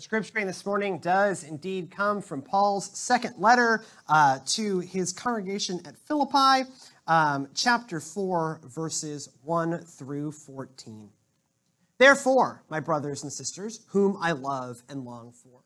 Our scripture reading this morning does indeed come from Paul's second letter uh, to his congregation at Philippi, um, chapter 4, verses 1 through 14. Therefore, my brothers and sisters, whom I love and long for,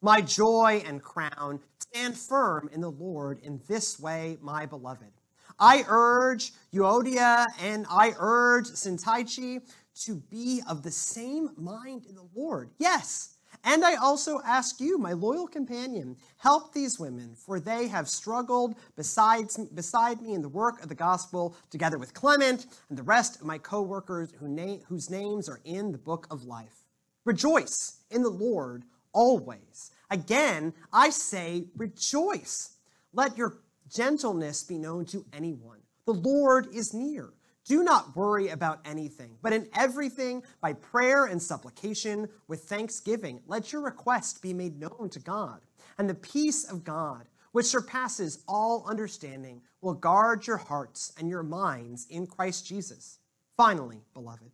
my joy and crown, stand firm in the Lord in this way, my beloved. I urge Euodia and I urge Syntyche to be of the same mind in the Lord. Yes and I also ask you, my loyal companion, help these women, for they have struggled besides, beside me in the work of the gospel, together with Clement and the rest of my co workers who na- whose names are in the book of life. Rejoice in the Lord always. Again, I say, rejoice. Let your gentleness be known to anyone. The Lord is near. Do not worry about anything, but in everything, by prayer and supplication, with thanksgiving, let your request be made known to God. And the peace of God, which surpasses all understanding, will guard your hearts and your minds in Christ Jesus. Finally, beloved,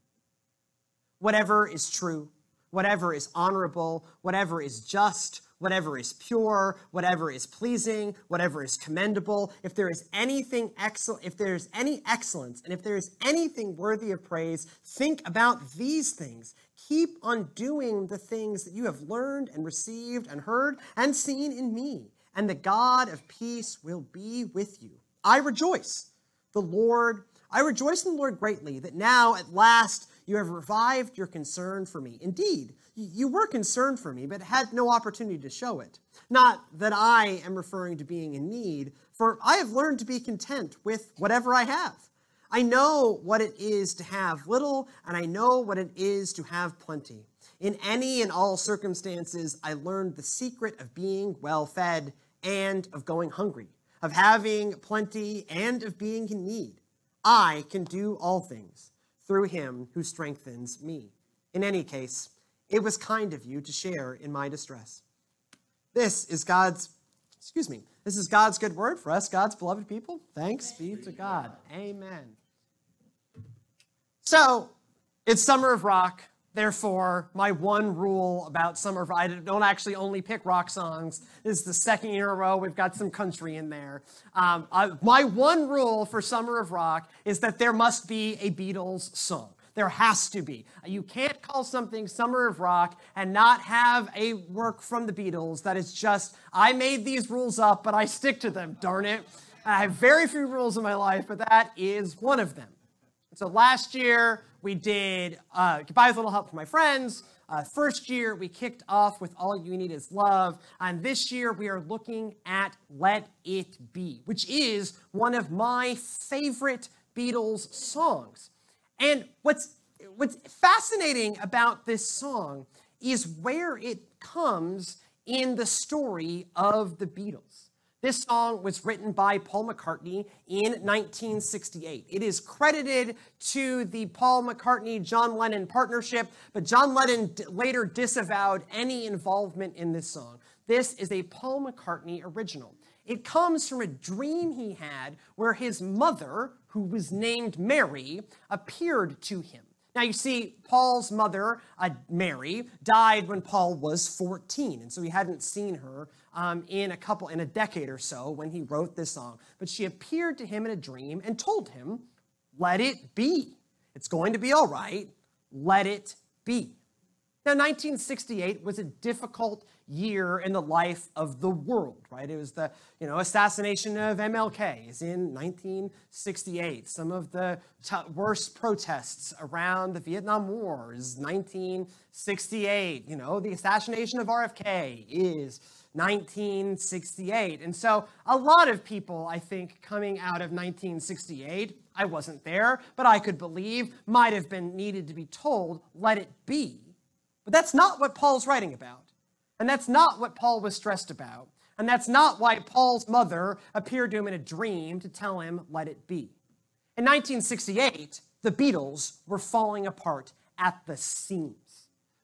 whatever is true, whatever is honorable, whatever is just, whatever is pure, whatever is pleasing, whatever is commendable, if there is anything excellent, if there's any excellence, and if there is anything worthy of praise, think about these things. Keep on doing the things that you have learned and received and heard and seen in me, and the God of peace will be with you. I rejoice. The Lord, I rejoice in the Lord greatly that now at last you have revived your concern for me. Indeed, you were concerned for me, but had no opportunity to show it. Not that I am referring to being in need, for I have learned to be content with whatever I have. I know what it is to have little, and I know what it is to have plenty. In any and all circumstances, I learned the secret of being well fed and of going hungry, of having plenty and of being in need. I can do all things through him who strengthens me. In any case, it was kind of you to share in my distress. This is God's, excuse me, this is God's good word for us, God's beloved people. Thanks be to God. Amen. So, it's Summer of Rock. Therefore, my one rule about Summer of I don't actually only pick rock songs. This is the second year in a row we've got some country in there. Um, I, my one rule for Summer of Rock is that there must be a Beatles song. There has to be. You can't call something Summer of Rock and not have a work from the Beatles that is just, I made these rules up, but I stick to them, darn it. I have very few rules in my life, but that is one of them. So last year we did uh, Goodbye with a Little Help from My Friends. Uh, first year we kicked off with All You Need Is Love. And this year we are looking at Let It Be, which is one of my favorite Beatles songs. And what's, what's fascinating about this song is where it comes in the story of the Beatles. This song was written by Paul McCartney in 1968. It is credited to the Paul McCartney John Lennon partnership, but John Lennon later disavowed any involvement in this song. This is a Paul McCartney original. It comes from a dream he had where his mother, who was named Mary, appeared to him. Now, you see, Paul's mother, uh, Mary, died when Paul was 14, and so he hadn't seen her um, in a couple, in a decade or so when he wrote this song. But she appeared to him in a dream and told him, Let it be. It's going to be all right. Let it be. Now, 1968 was a difficult year in the life of the world, right? It was the, you know, assassination of MLK is in 1968. Some of the t- worst protests around the Vietnam War is 1968. You know, the assassination of RFK is 1968. And so a lot of people, I think, coming out of 1968, I wasn't there, but I could believe, might have been needed to be told, let it be. But that's not what Paul's writing about. And that's not what Paul was stressed about. And that's not why Paul's mother appeared to him in a dream to tell him, let it be. In 1968, the Beatles were falling apart at the seams.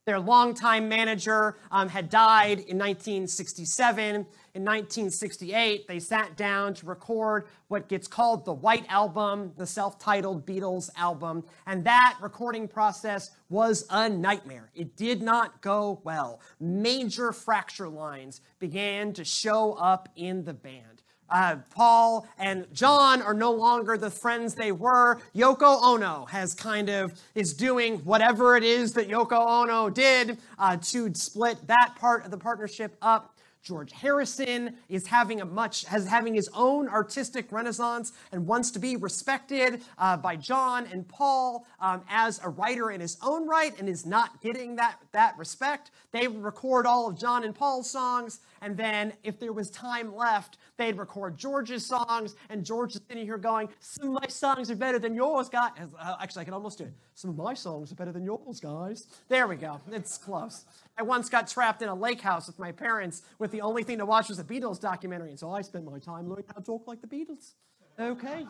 Their longtime manager um, had died in 1967. In 1968, they sat down to record what gets called the White Album, the self titled Beatles album. And that recording process was a nightmare. It did not go well. Major fracture lines began to show up in the band. Uh, Paul and John are no longer the friends they were. Yoko Ono has kind of is doing whatever it is that Yoko Ono did uh, to split that part of the partnership up. George Harrison is having a much has having his own artistic renaissance and wants to be respected uh, by John and Paul um, as a writer in his own right and is not getting that that respect. They record all of John and Paul's songs, and then if there was time left, they'd record George's songs, and George is sitting here going, "Some of my songs are better than yours, guys." Uh, actually, I can almost do it. Some of my songs are better than yours, guys. There we go. It's close. I once got trapped in a lake house with my parents with the only thing to watch was a Beatles documentary, and so I spent my time learning how to talk like the Beatles. Okay.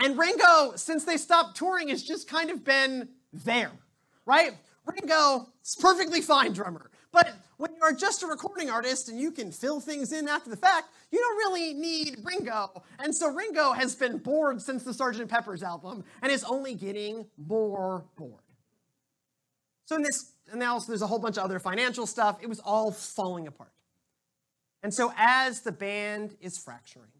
And Ringo, since they stopped touring, has just kind of been there, right? Ringo is perfectly fine drummer. But when you are just a recording artist and you can fill things in after the fact, you don't really need Ringo. And so Ringo has been bored since the Sgt. Pepper's album and is only getting more bored. So in this analysis, there's a whole bunch of other financial stuff. It was all falling apart. And so as the band is fracturing,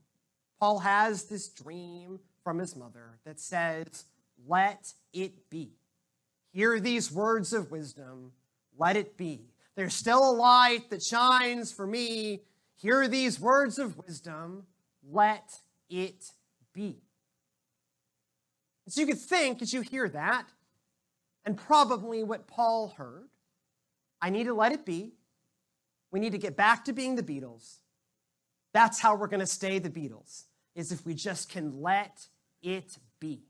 Paul has this dream from his mother that says, Let it be. Hear these words of wisdom, let it be. There's still a light that shines for me. Hear these words of wisdom, let it be. So you could think as you hear that, and probably what Paul heard. I need to let it be. We need to get back to being the Beatles. That's how we're going to stay the Beatles, is if we just can let it be.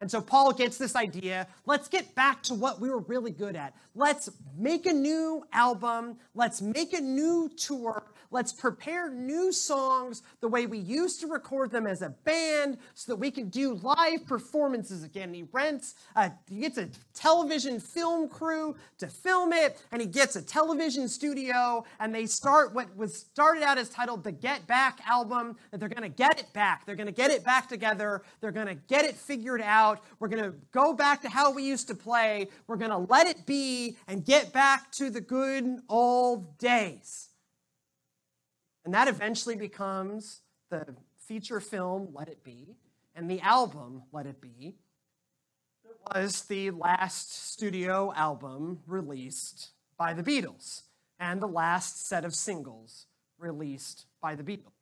And so Paul gets this idea let's get back to what we were really good at. Let's make a new album. Let's make a new tour. Let's prepare new songs the way we used to record them as a band so that we can do live performances again. He rents, a, he gets a television film crew to film it, and he gets a television studio, and they start what was started out as titled the Get Back album, that they're going to get it back. They're going to get it back together. They're going to get it figured out. We're going to go back to how we used to play. We're going to let it be and get back to the good old days. And that eventually becomes the feature film Let It Be and the album Let It Be. It was the last studio album released by the Beatles and the last set of singles released by the Beatles.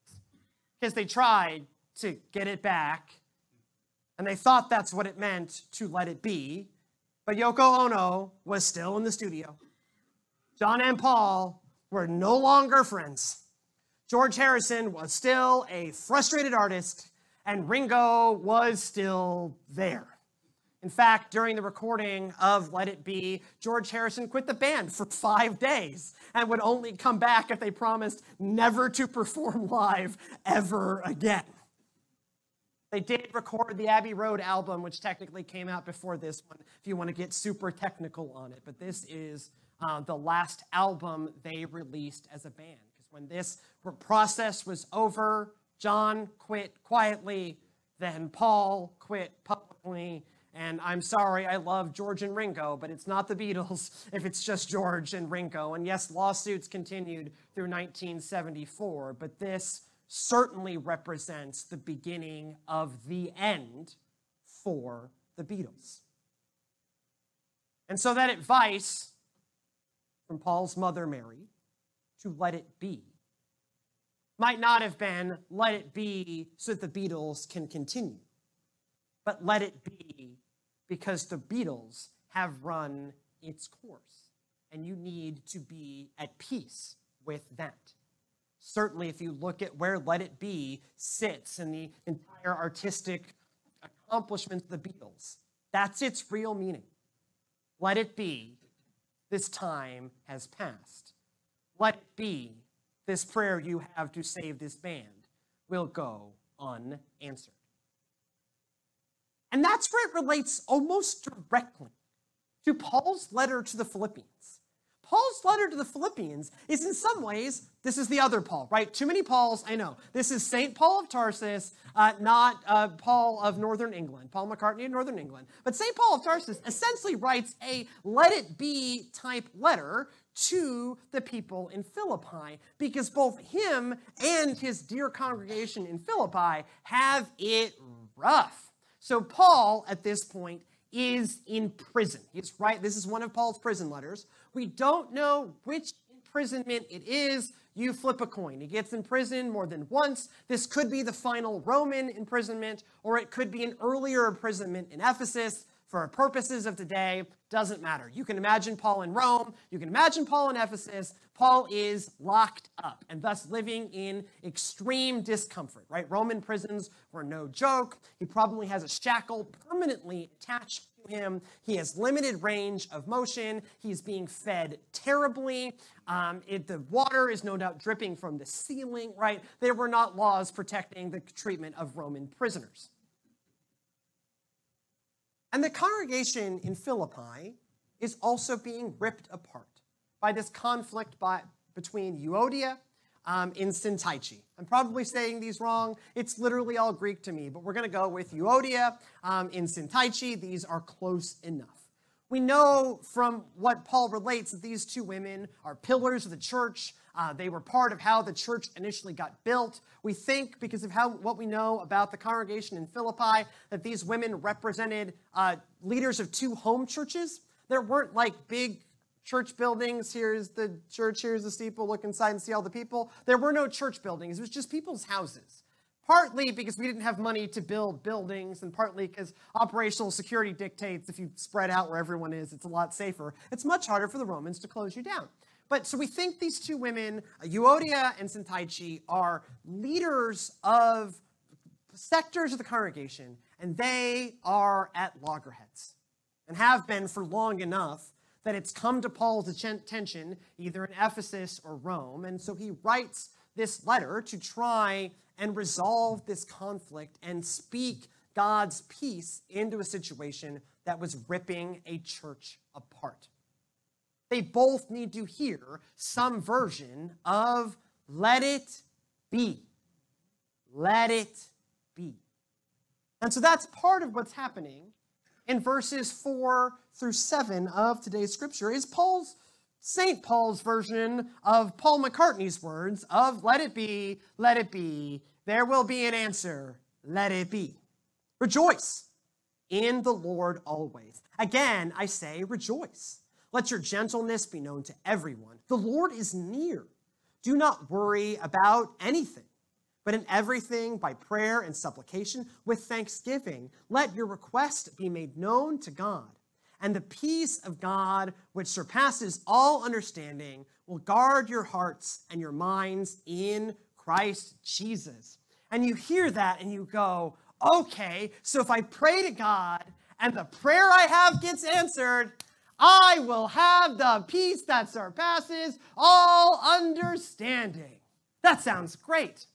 Because they tried to get it back and they thought that's what it meant to let it be. But Yoko Ono was still in the studio. John and Paul were no longer friends. George Harrison was still a frustrated artist, and Ringo was still there. In fact, during the recording of Let It Be, George Harrison quit the band for five days and would only come back if they promised never to perform live ever again. They did record the Abbey Road album, which technically came out before this one, if you want to get super technical on it. But this is uh, the last album they released as a band. When this process was over. John quit quietly, then Paul quit publicly. And I'm sorry, I love George and Ringo, but it's not the Beatles if it's just George and Ringo. And yes, lawsuits continued through 1974, but this certainly represents the beginning of the end for the Beatles. And so that advice from Paul's mother, Mary, to let it be might not have been let it be so that the Beatles can continue, but let it be because the Beatles have run its course and you need to be at peace with that. Certainly, if you look at where Let It Be sits in the entire artistic accomplishments of the Beatles, that's its real meaning. Let it be, this time has passed. Let it be, this prayer you have to save this band will go unanswered. And that's where it relates almost directly to Paul's letter to the Philippians. Paul's letter to the Philippians is in some ways, this is the other Paul, right? Too many Pauls, I know. This is St. Paul of Tarsus, uh, not uh, Paul of Northern England, Paul McCartney of Northern England. But St. Paul of Tarsus essentially writes a let it be type letter to the people in Philippi because both him and his dear congregation in Philippi have it rough. So, Paul, at this point, is in prison. He's right. This is one of Paul's prison letters. We don't know which imprisonment it is. You flip a coin. He gets imprisoned more than once. This could be the final Roman imprisonment, or it could be an earlier imprisonment in Ephesus. For our purposes of today, doesn't matter. You can imagine Paul in Rome. You can imagine Paul in Ephesus. Paul is locked up and thus living in extreme discomfort, right? Roman prisons were no joke. He probably has a shackle permanently attached to him. He has limited range of motion. He's being fed terribly. Um, it, the water is no doubt dripping from the ceiling, right? There were not laws protecting the treatment of Roman prisoners. And the congregation in Philippi is also being ripped apart by this conflict by, between Euodia um, and Syntyche. I'm probably saying these wrong. It's literally all Greek to me, but we're going to go with Euodia um, in Syntyche. These are close enough. We know from what Paul relates that these two women are pillars of the church. Uh, they were part of how the church initially got built. We think, because of how what we know about the congregation in Philippi, that these women represented uh, leaders of two home churches. There weren't like big church buildings. Here's the church, here's the steeple, look inside and see all the people. There were no church buildings, it was just people's houses. Partly because we didn't have money to build buildings, and partly because operational security dictates if you spread out where everyone is, it's a lot safer. It's much harder for the Romans to close you down. But so we think these two women, Euodia and Syntyche, are leaders of sectors of the congregation, and they are at loggerheads and have been for long enough that it's come to Paul's attention, either in Ephesus or Rome. And so he writes this letter to try and resolve this conflict and speak God's peace into a situation that was ripping a church apart. They both need to hear some version of let it be. Let it be. And so that's part of what's happening in verses 4 through 7 of today's scripture is Paul's St. Paul's version of Paul McCartney's words of let it be, let it be, there will be an answer, let it be. Rejoice in the Lord always. Again, I say rejoice. Let your gentleness be known to everyone. The Lord is near. Do not worry about anything but in everything, by prayer and supplication, with thanksgiving, let your request be made known to God. And the peace of God, which surpasses all understanding, will guard your hearts and your minds in Christ Jesus. And you hear that and you go, okay, so if I pray to God and the prayer I have gets answered, I will have the peace that surpasses all understanding. That sounds great.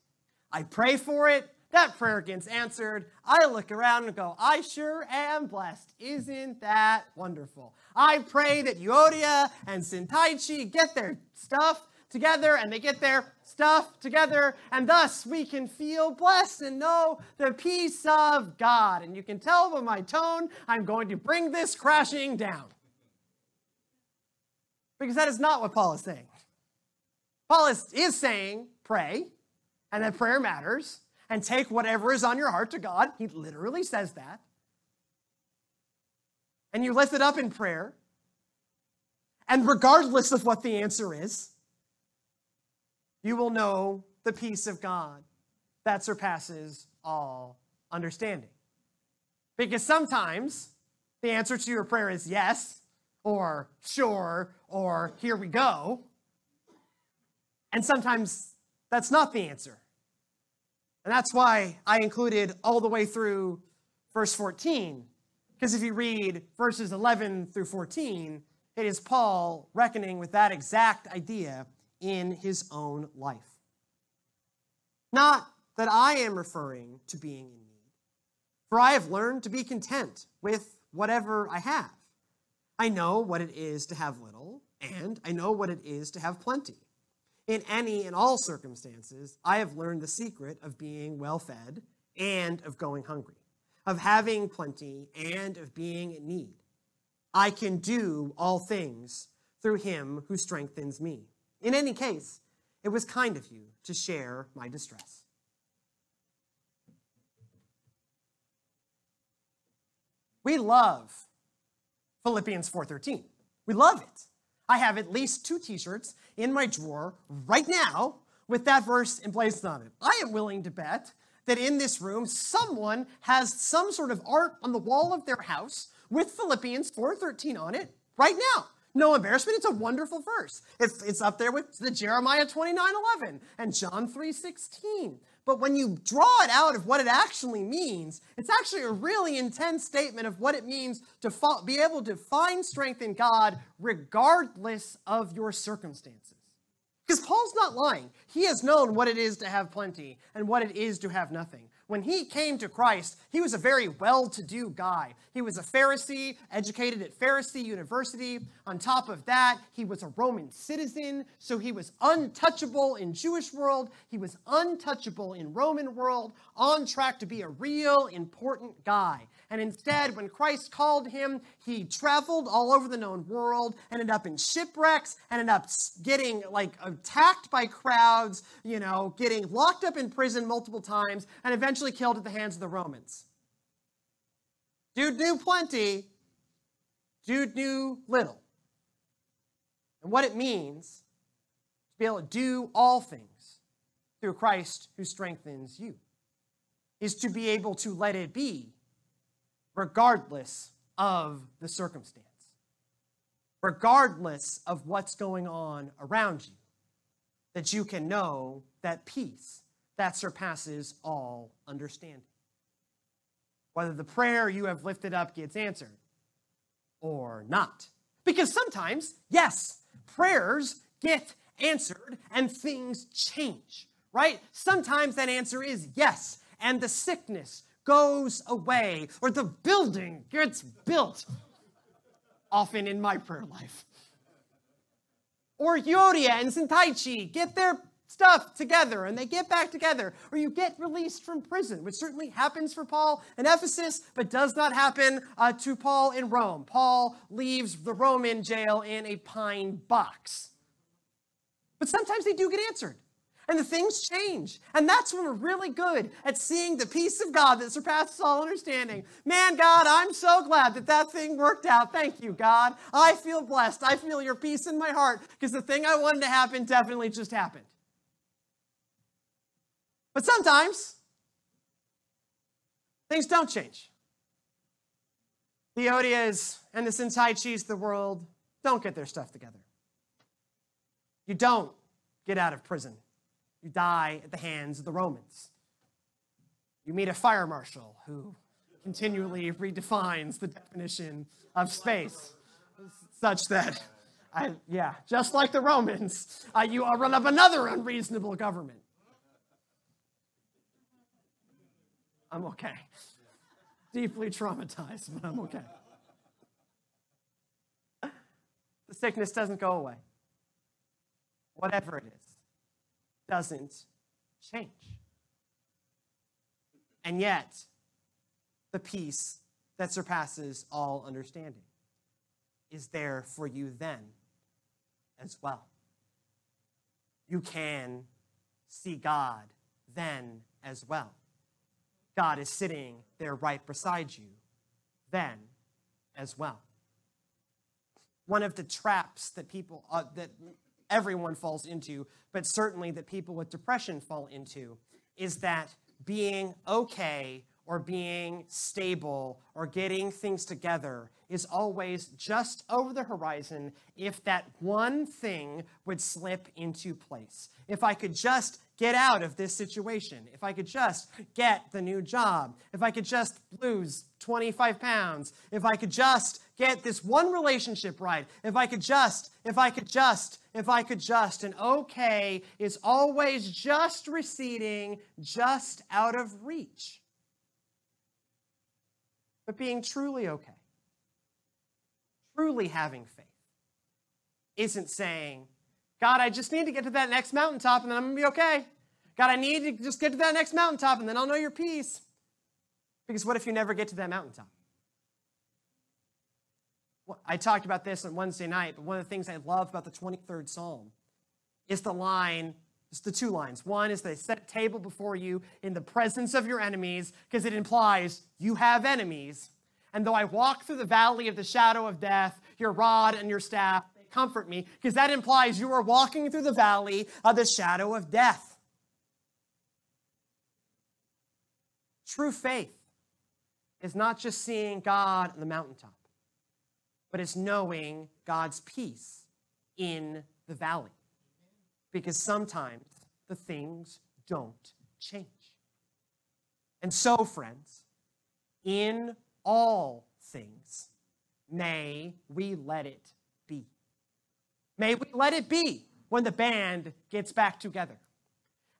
I pray for it. That prayer gets answered. I look around and go, I sure am blessed. Isn't that wonderful? I pray that Euodia and Syntyche get their stuff together and they get their stuff together, and thus we can feel blessed and know the peace of God. And you can tell by my tone, I'm going to bring this crashing down. Because that is not what Paul is saying. Paul is, is saying, pray, and that prayer matters, and take whatever is on your heart to God. He literally says that. And you lift it up in prayer. And regardless of what the answer is, you will know the peace of God that surpasses all understanding. Because sometimes the answer to your prayer is yes, or sure, or here we go. And sometimes that's not the answer. And that's why I included all the way through verse 14. Because if you read verses 11 through 14, it is Paul reckoning with that exact idea in his own life. Not that I am referring to being in need, for I have learned to be content with whatever I have. I know what it is to have little, and I know what it is to have plenty. In any and all circumstances, I have learned the secret of being well fed and of going hungry, of having plenty and of being in need. I can do all things through him who strengthens me. In any case, it was kind of you to share my distress. We love Philippians 4:13. We love it. I have at least two t-shirts in my drawer right now with that verse emblazoned on it. I am willing to bet that in this room someone has some sort of art on the wall of their house with Philippians 4:13 on it right now. No embarrassment. It's a wonderful verse. It's, up there with the Jeremiah 29:11 and John 3 16. But when you draw it out of what it actually means, it's actually a really intense statement of what it means to fo- be able to find strength in God regardless of your circumstances. Because Paul's not lying. He has known what it is to have plenty and what it is to have nothing. When he came to Christ, he was a very well to do guy. He was a Pharisee, educated at Pharisee University. On top of that, he was a Roman citizen, so he was untouchable in Jewish world. He was untouchable in Roman world, on track to be a real important guy. And instead, when Christ called him, he traveled all over the known world, ended up in shipwrecks, ended up getting like attacked by crowds, you know, getting locked up in prison multiple times, and eventually killed at the hands of the Romans. Dude knew plenty, dude knew little. And what it means to be able to do all things through Christ who strengthens you is to be able to let it be regardless of the circumstance, regardless of what's going on around you, that you can know that peace that surpasses all understanding. Whether the prayer you have lifted up gets answered or not. Because sometimes, yes, prayers get answered and things change, right? Sometimes that answer is yes, and the sickness goes away, or the building gets built, often in my prayer life. Or Euodia and Syntyche get their stuff together and they get back together, or you get released from prison, which certainly happens for Paul in Ephesus, but does not happen uh, to Paul in Rome. Paul leaves the Roman jail in a pine box. But sometimes they do get answered and the things change. And that's when we're really good at seeing the peace of God that surpasses all understanding. Man, God, I'm so glad that that thing worked out. Thank you, God. I feel blessed. I feel your peace in my heart because the thing I wanted to happen definitely just happened. But sometimes things don't change. The Odias and the Syntyches of the world don't get their stuff together. You don't get out of prison you die at the hands of the Romans. You meet a fire marshal who continually redefines the definition of space such that, I, yeah, just like the Romans, uh, you are run up another unreasonable government. I'm okay. Deeply traumatized, but I'm okay. The sickness doesn't go away, whatever it is doesn't change. And yet, the peace that surpasses all understanding is there for you then as well. You can see God then as well. God is sitting there right beside you then as well. One of the traps that people uh, that everyone falls into, but certainly that people with depression fall into, is that being okay or being stable or getting things together is always just over the horizon if that one thing would slip into place. If I could just get out of this situation, if I could just get the new job, if I could just lose 25 pounds, if I could just get this one relationship right, if I could just, if I could just, if I could just, and okay is always just receding, just out of reach but being truly okay. truly having faith isn't saying, God, I just need to get to that next mountaintop and then I'm going to be okay. God, I need to just get to that next mountaintop and then I'll know your peace. Because what if you never get to that mountaintop? Well, I talked about this on Wednesday night, but one of the things I love about the 23rd Psalm is the line, it's the two lines. One is they set table before you in the presence of your enemies, because it implies you have enemies. And though I walk through the valley of the shadow of death, your rod and your staff, comfort me, because that implies you are walking through the valley of the shadow of death. True faith is not just seeing God on the mountaintop, but it's knowing God's peace in the valley. Because sometimes the things don't change. And so, friends, in all things, may we let it. May we let it be when the band gets back together.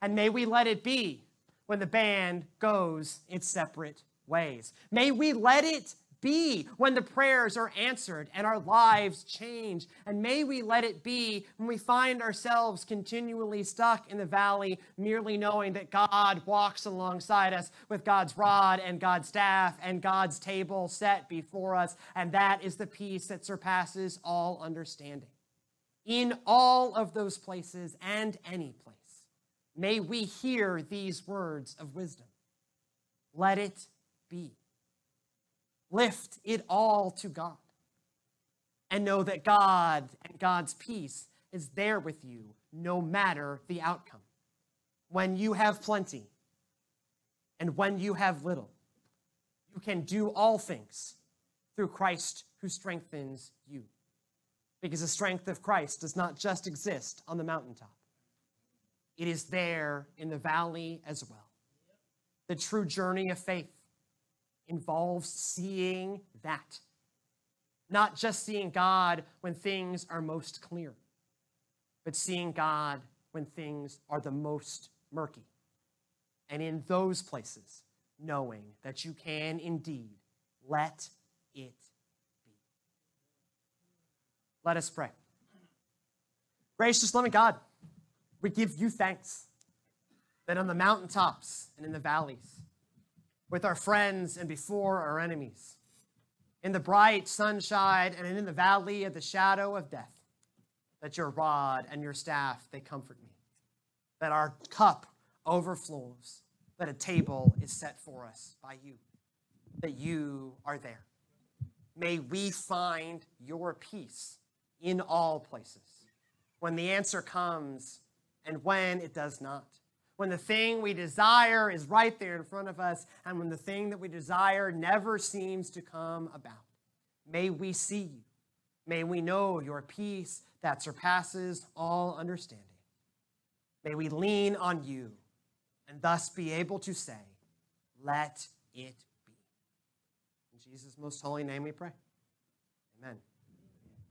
And may we let it be when the band goes its separate ways. May we let it be when the prayers are answered and our lives change. And may we let it be when we find ourselves continually stuck in the valley, merely knowing that God walks alongside us with God's rod and God's staff and God's table set before us. And that is the peace that surpasses all understanding. In all of those places and any place, may we hear these words of wisdom. Let it be. Lift it all to God and know that God and God's peace is there with you no matter the outcome. When you have plenty and when you have little, you can do all things through Christ who strengthens you. Because the strength of Christ does not just exist on the mountaintop, it is there in the valley as well. The true journey of faith involves seeing that. Not just seeing God when things are most clear, but seeing God when things are the most murky. And in those places, knowing that you can indeed let it. Let us pray. Gracious, loving God, we give you thanks that on the mountaintops and in the valleys, with our friends and before our enemies, in the bright sunshine and in the valley of the shadow of death, that your rod and your staff, they comfort me, that our cup overflows, that a table is set for us by you, that you are there. May we find your peace in all places when the answer comes and when it does not when the thing we desire is right there in front of us, and when the thing that we desire never seems to come about. May we see you. May we know your peace that surpasses all understanding. May we lean on you and thus be able to say, Let it be. In Jesus' most holy name we pray. Amen.